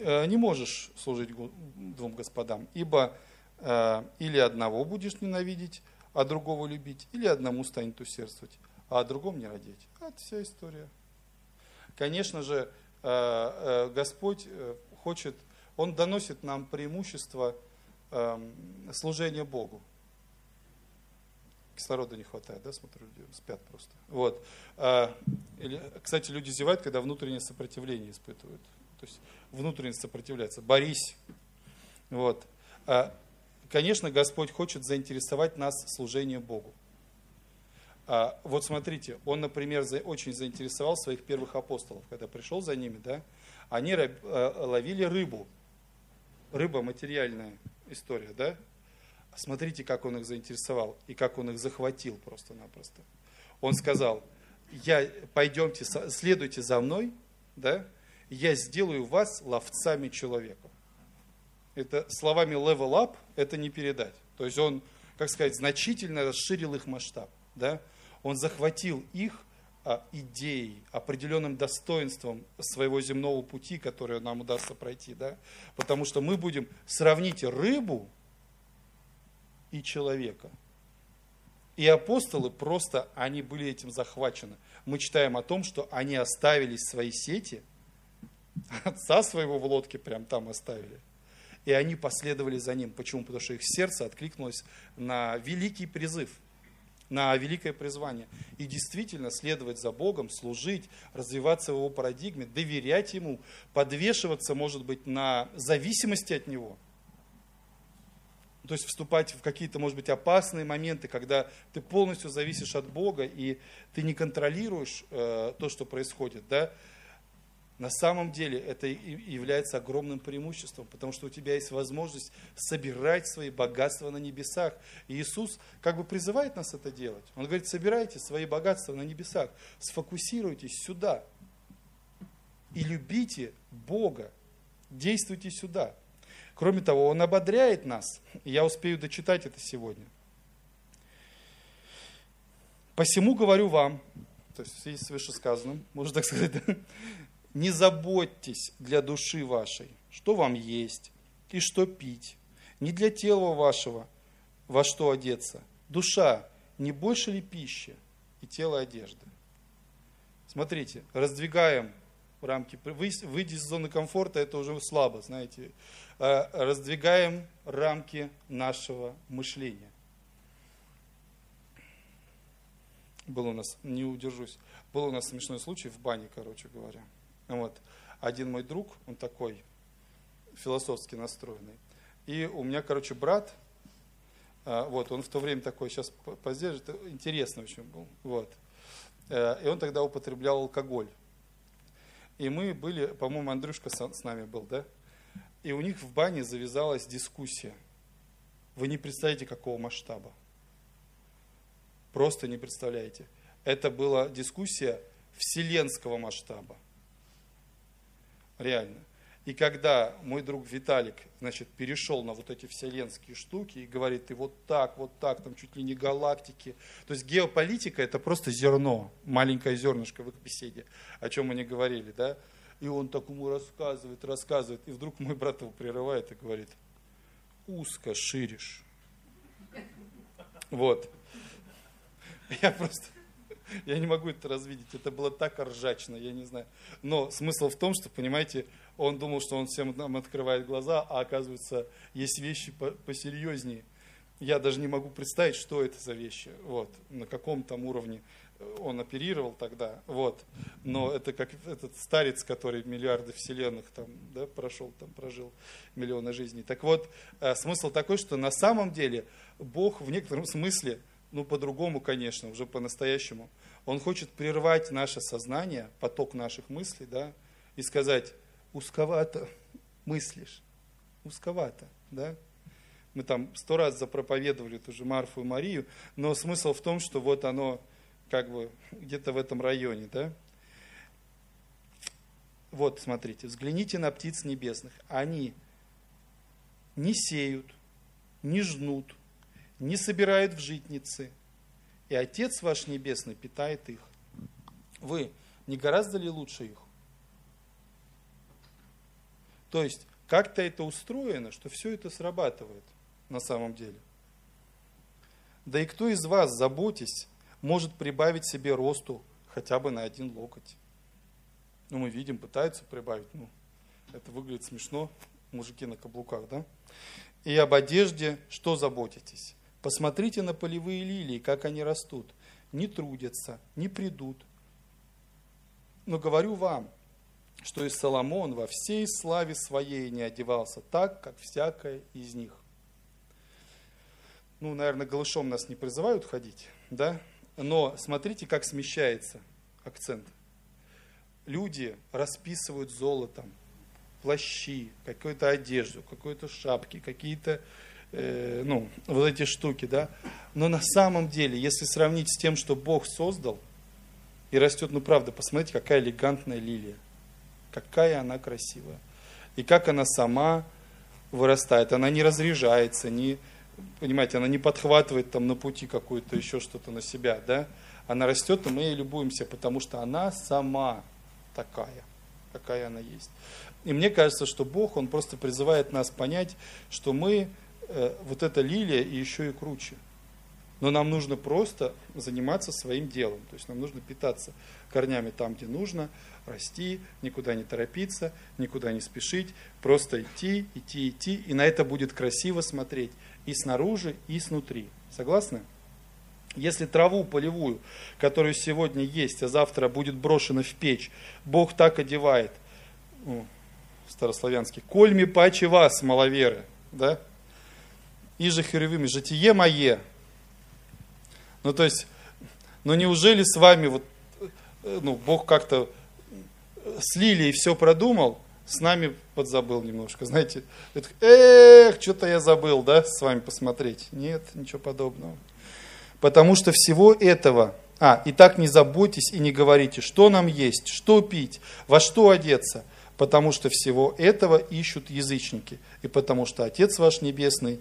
Э, не можешь служить двум господам, ибо э, или одного будешь ненавидеть, а другого любить, или одному станет усердствовать, а о другом не родить. Это вся история. Конечно же, э, Господь хочет, Он доносит нам преимущество эм, служения Богу кислорода не хватает, да, смотрю, люди спят просто. Вот. Кстати, люди зевают, когда внутреннее сопротивление испытывают. То есть внутренне сопротивляться. Борись. Вот. А, конечно, Господь хочет заинтересовать нас служением Богу. А, вот смотрите, он, например, очень заинтересовал своих первых апостолов, когда пришел за ними, да, они а, ловили рыбу. Рыба материальная история, да, Смотрите, как он их заинтересовал и как он их захватил просто-напросто. Он сказал, я, пойдемте, следуйте за мной, да, я сделаю вас ловцами человека. Это словами level up это не передать. То есть он, как сказать, значительно расширил их масштаб. Да? Он захватил их а, идеей, определенным достоинством своего земного пути, который нам удастся пройти. Да? Потому что мы будем сравнить рыбу и человека. И апостолы просто, они были этим захвачены. Мы читаем о том, что они оставили свои сети, отца своего в лодке прям там оставили. И они последовали за ним. Почему? Потому что их сердце откликнулось на великий призыв, на великое призвание. И действительно следовать за Богом, служить, развиваться в его парадигме, доверять ему, подвешиваться, может быть, на зависимости от него – то есть вступать в какие-то, может быть, опасные моменты, когда ты полностью зависишь от Бога и ты не контролируешь э, то, что происходит, да, на самом деле это является огромным преимуществом, потому что у тебя есть возможность собирать свои богатства на небесах. И Иисус как бы призывает нас это делать. Он говорит, собирайте свои богатства на небесах, сфокусируйтесь сюда и любите Бога, действуйте сюда. Кроме того, он ободряет нас. Я успею дочитать это сегодня. Посему говорю вам, то есть в связи с вышесказанным, можно так сказать, не заботьтесь для души вашей, что вам есть и что пить, не для тела вашего, во что одеться. Душа, не больше ли пищи и тело одежды? Смотрите, раздвигаем рамки, выйти из зоны комфорта, это уже слабо, знаете. Э, раздвигаем рамки нашего мышления. Был у нас, не удержусь, был у нас смешной случай в бане, короче говоря. Вот. Один мой друг, он такой философски настроенный. И у меня, короче, брат, э, вот, он в то время такой, сейчас позднее, интересно очень был, вот. Э, и он тогда употреблял алкоголь. И мы были, по-моему, Андрюшка с нами был, да? И у них в бане завязалась дискуссия. Вы не представляете, какого масштаба. Просто не представляете. Это была дискуссия вселенского масштаба. Реально. И когда мой друг Виталик, значит, перешел на вот эти вселенские штуки и говорит, и вот так, вот так, там чуть ли не галактики. То есть геополитика это просто зерно, маленькое зернышко в их беседе, о чем они говорили, да. И он так ему рассказывает, рассказывает, и вдруг мой брат его прерывает и говорит, узко ширишь. Вот. Я просто, я не могу это развидеть. Это было так ржачно, я не знаю. Но смысл в том, что, понимаете, он думал, что он всем нам открывает глаза, а оказывается, есть вещи посерьезнее. Я даже не могу представить, что это за вещи, вот, на каком там уровне он оперировал тогда, вот. Но это как этот старец, который миллиарды вселенных там, да, прошел, там, прожил миллионы жизней. Так вот, э, смысл такой, что на самом деле Бог в некотором смысле, ну, по-другому, конечно, уже по-настоящему, Он хочет прервать наше сознание, поток наших мыслей, да, и сказать, узковато мыслишь, узковато, да. Мы там сто раз запроповедовали ту же Марфу и Марию, но смысл в том, что вот оно как бы где-то в этом районе, да. Вот, смотрите, взгляните на птиц небесных. Они не сеют, не жнут, не собирают в житницы, и Отец ваш Небесный питает их. Вы не гораздо ли лучше их? То есть, как-то это устроено, что все это срабатывает на самом деле. Да и кто из вас, заботясь, может прибавить себе росту хотя бы на один локоть? Ну, мы видим, пытаются прибавить, ну, это выглядит смешно, мужики на каблуках, да? И об одежде что заботитесь? Посмотрите на полевые лилии, как они растут. Не трудятся, не придут. Но говорю вам, что и Соломон во всей славе своей не одевался так, как всякая из них. Ну, наверное, голышом нас не призывают ходить, да? Но смотрите, как смещается акцент. Люди расписывают золотом плащи, какую-то одежду, какую-то шапки, какие-то э, ну, вот эти штуки, да. Но на самом деле, если сравнить с тем, что Бог создал, и растет, ну правда, посмотрите, какая элегантная лилия какая она красивая. И как она сама вырастает. Она не разряжается, не, понимаете, она не подхватывает там на пути какую-то еще что-то на себя, да? Она растет, и мы ей любуемся, потому что она сама такая, какая она есть. И мне кажется, что Бог, Он просто призывает нас понять, что мы, вот эта лилия, и еще и круче. Но нам нужно просто заниматься своим делом. То есть нам нужно питаться корнями там, где нужно, расти, никуда не торопиться, никуда не спешить, просто идти, идти, идти, и на это будет красиво смотреть и снаружи, и снутри. Согласны? Если траву полевую, которую сегодня есть, а завтра будет брошена в печь, Бог так одевает, ну, старославянский, «Кольми паче вас, маловеры», да? «И же херувим, житие мое». Ну, то есть, ну неужели с вами вот, э, ну, Бог как-то с Лилией все продумал, с нами подзабыл немножко, знаете. Эх, что-то я забыл, да, с вами посмотреть. Нет, ничего подобного. Потому что всего этого, а, и так не заботьтесь и не говорите, что нам есть, что пить, во что одеться, потому что всего этого ищут язычники, и потому что Отец ваш Небесный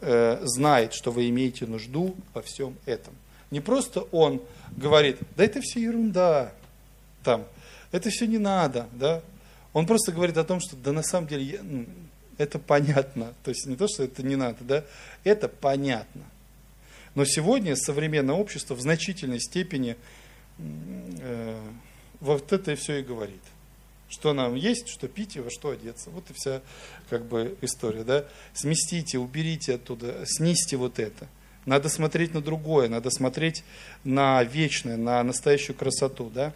э, знает, что вы имеете нужду во всем этом. Не просто Он говорит, да это все ерунда, там, это все не надо, да. Он просто говорит о том, что да на самом деле ну, это понятно. То есть не то, что это не надо, да, это понятно. Но сегодня современное общество в значительной степени э, вот это все и говорит. Что нам есть, что пить и во что одеться. Вот и вся как бы история. Да? Сместите, уберите оттуда, снизьте вот это. Надо смотреть на другое, надо смотреть на вечное, на настоящую красоту. Да?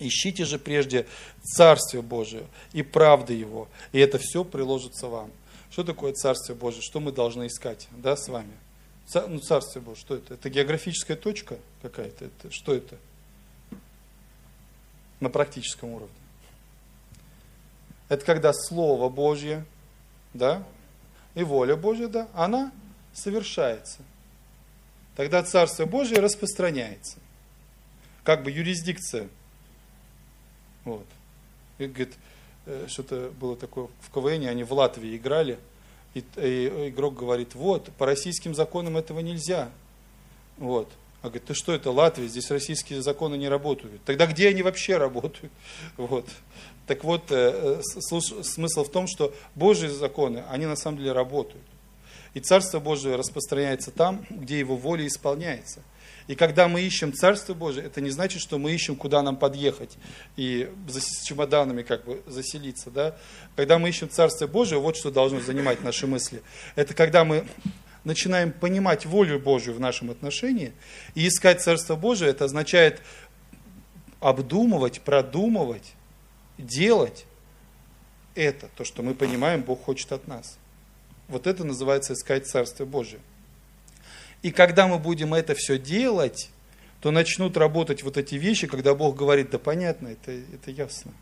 Ищите же прежде Царствие Божие и правды Его, и это все приложится вам. Что такое Царствие Божие? Что мы должны искать да, с вами? Ну, Царствие Божие, что это? Это географическая точка какая-то? Это, что это? На практическом уровне. Это когда Слово Божье, да, и воля Божья, да, она совершается. Тогда Царствие Божье распространяется. Как бы юрисдикция вот. И говорит, э, что-то было такое в КВН, они в Латвии играли, и, и игрок говорит, вот, по российским законам этого нельзя. Вот. А говорит, ты что, это Латвия, здесь российские законы не работают. Тогда где они вообще работают? Вот. Так вот, э, смысл в том, что Божьи законы, они на самом деле работают. И Царство Божие распространяется там, где Его воля исполняется. И когда мы ищем Царство Божие, это не значит, что мы ищем, куда нам подъехать и с чемоданами как бы заселиться. Да? Когда мы ищем Царство Божие, вот что должно занимать наши мысли. Это когда мы начинаем понимать волю Божию в нашем отношении и искать Царство Божие, это означает обдумывать, продумывать, делать это, то, что мы понимаем, Бог хочет от нас. Вот это называется искать Царство Божие. И когда мы будем это все делать, то начнут работать вот эти вещи, когда Бог говорит, да понятно, это, это ясно.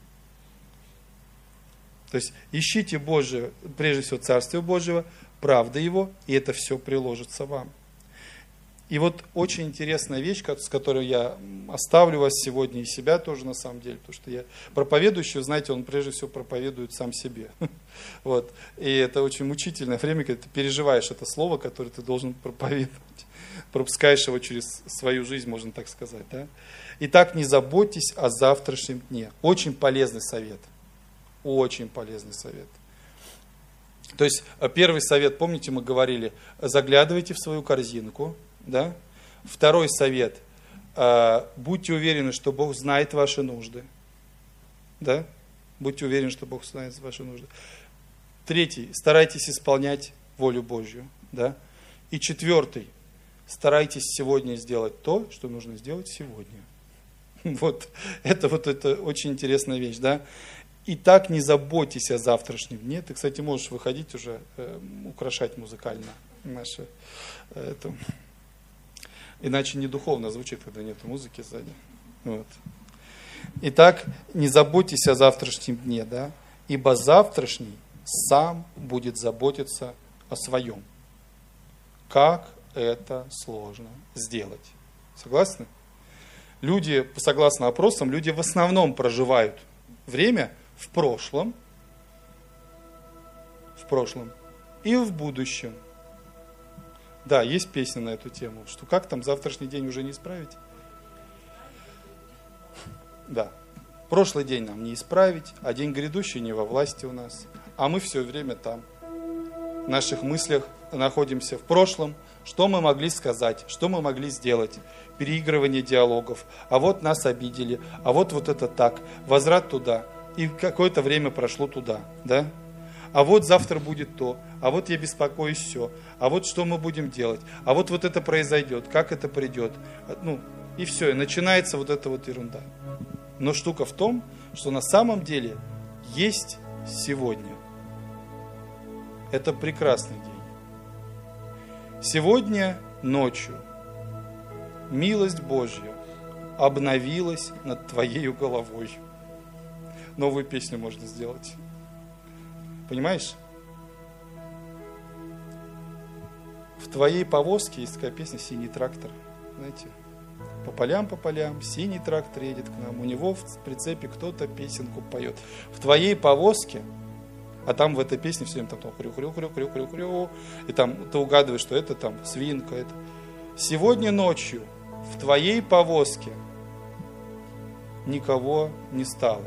То есть ищите Божие, прежде всего Царствие Божьего, правда Его, и это все приложится вам. И вот очень интересная вещь, с которой я оставлю вас сегодня и себя тоже на самом деле, потому что я проповедующий, знаете, он прежде всего проповедует сам себе. Вот. И это очень мучительное время, когда ты переживаешь это слово, которое ты должен проповедовать. Пропускаешь его через свою жизнь, можно так сказать. Да? Итак, не заботьтесь о завтрашнем дне. Очень полезный совет. Очень полезный совет. То есть э, первый совет, помните, мы говорили, заглядывайте в свою корзинку, да? Второй совет. А, будьте уверены, что Бог знает ваши нужды. Да? Будьте уверены, что Бог знает ваши нужды. Третий. Старайтесь исполнять волю Божью. Да? И четвертый. Старайтесь сегодня сделать то, что нужно сделать сегодня. Вот это вот это очень интересная вещь, да. И так не заботьтесь о завтрашнем дне. Ты, кстати, можешь выходить уже, э, украшать музыкально наше э, Иначе не духовно звучит, когда нет музыки сзади. Вот. Итак, не заботьтесь о завтрашнем дне, да? ибо завтрашний сам будет заботиться о своем. Как это сложно сделать? Согласны? Люди, согласно опросам, люди в основном проживают время в прошлом, в прошлом и в будущем. Да, есть песня на эту тему, что как там завтрашний день уже не исправить? Да, прошлый день нам не исправить, а день грядущий не во власти у нас, а мы все время там. В наших мыслях находимся в прошлом, что мы могли сказать, что мы могли сделать, переигрывание диалогов, а вот нас обидели, а вот вот это так, возврат туда, и какое-то время прошло туда, да? а вот завтра будет то, а вот я беспокоюсь все, а вот что мы будем делать, а вот вот это произойдет, как это придет. Ну, и все, и начинается вот эта вот ерунда. Но штука в том, что на самом деле есть сегодня. Это прекрасный день. Сегодня ночью милость Божья обновилась над твоей головой. Новую песню можно сделать. Понимаешь? В твоей повозке есть такая песня «Синий трактор». Знаете? По полям, по полям, синий трактор едет к нам. У него в прицепе кто-то песенку поет. В твоей повозке, а там в этой песне все время там, там хрю хрю хрю хрю хрю хрю и там ты угадываешь, что это там свинка, это. Сегодня ночью в твоей повозке никого не стало.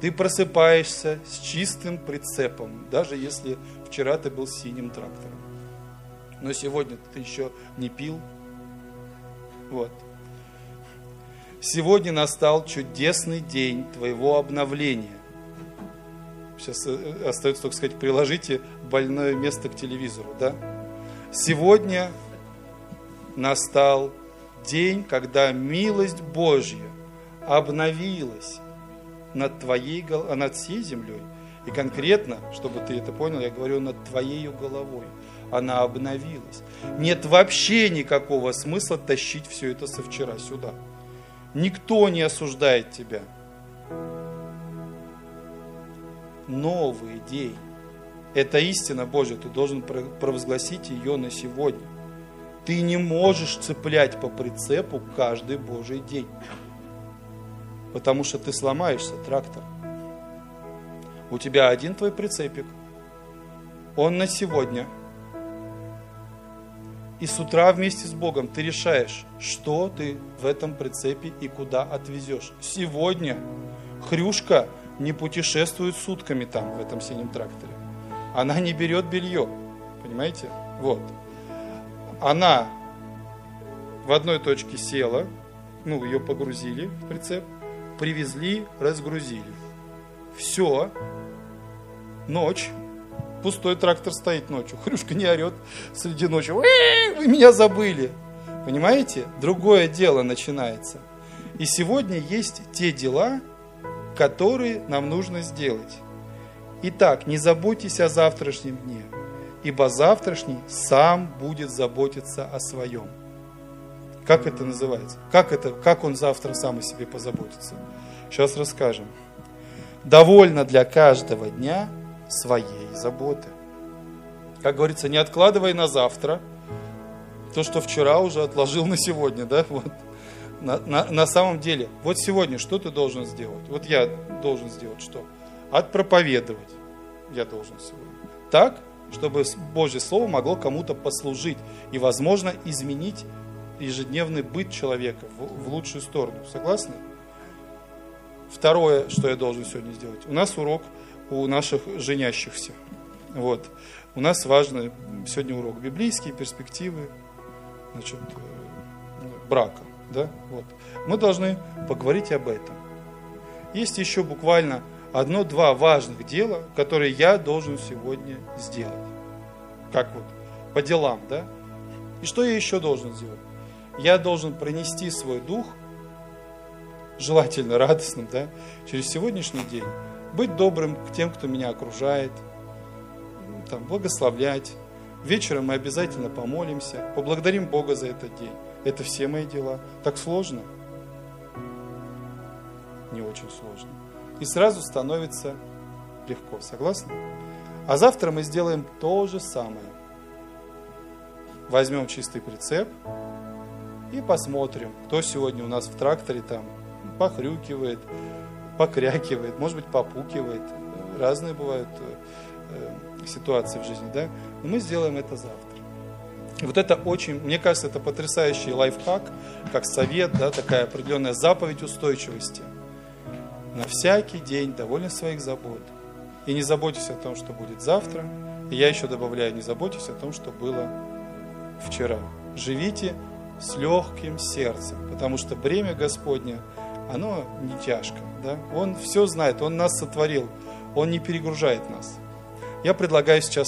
Ты просыпаешься с чистым прицепом, даже если вчера ты был синим трактором. Но сегодня ты еще не пил. Вот. Сегодня настал чудесный день твоего обновления. Сейчас э, остается только сказать, приложите больное место к телевизору, да? Сегодня настал день, когда милость Божья обновилась над твоей над всей землей. И конкретно, чтобы ты это понял, я говорю над твоей головой. Она обновилась. Нет вообще никакого смысла тащить все это со вчера сюда. Никто не осуждает тебя. Новый день. Это истина Божья, ты должен провозгласить ее на сегодня. Ты не можешь цеплять по прицепу каждый Божий день потому что ты сломаешься, трактор. У тебя один твой прицепик. Он на сегодня. И с утра вместе с Богом ты решаешь, что ты в этом прицепе и куда отвезешь. Сегодня Хрюшка не путешествует сутками там, в этом синем тракторе. Она не берет белье. Понимаете? Вот. Она в одной точке села, ну, ее погрузили в прицеп, привезли, разгрузили. Все, ночь, пустой трактор стоит ночью, Хрюшка не орет среди ночи, вы меня забыли. Понимаете? Другое дело начинается. И сегодня есть те дела, которые нам нужно сделать. Итак, не заботьтесь о завтрашнем дне, ибо завтрашний сам будет заботиться о своем. Как это называется? Как, это, как он завтра сам о себе позаботится? Сейчас расскажем. Довольно для каждого дня своей заботы. Как говорится, не откладывай на завтра то, что вчера уже отложил на сегодня. Да? Вот. На, на, на самом деле, вот сегодня что ты должен сделать? Вот я должен сделать что? Отпроповедовать я должен сегодня. Так, чтобы Божье Слово могло кому-то послужить и, возможно, изменить ежедневный быт человека в, в лучшую сторону. Согласны? Второе, что я должен сегодня сделать. У нас урок у наших женящихся. Вот. У нас важный сегодня урок библейские перспективы значит, э, брака. Да? Вот. Мы должны поговорить об этом. Есть еще буквально одно-два важных дела, которые я должен сегодня сделать. Как вот, по делам, да? И что я еще должен сделать? Я должен пронести свой дух, желательно радостным, да, через сегодняшний день, быть добрым к тем, кто меня окружает, там, благословлять. Вечером мы обязательно помолимся, поблагодарим Бога за этот день. Это все мои дела. Так сложно? Не очень сложно. И сразу становится легко. Согласны? А завтра мы сделаем то же самое. Возьмем чистый прицеп, и посмотрим, кто сегодня у нас в тракторе там похрюкивает, покрякивает, может быть, попукивает. Разные бывают э, э, ситуации в жизни, да? Но мы сделаем это завтра. Вот это очень, мне кажется, это потрясающий лайфхак, как совет, да, такая определенная заповедь устойчивости. На всякий день довольно своих забот. И не заботьтесь о том, что будет завтра. И я еще добавляю, не заботьтесь о том, что было вчера. Живите с легким сердцем, потому что бремя Господне, оно не тяжко. Да? Он все знает, Он нас сотворил, Он не перегружает нас. Я предлагаю сейчас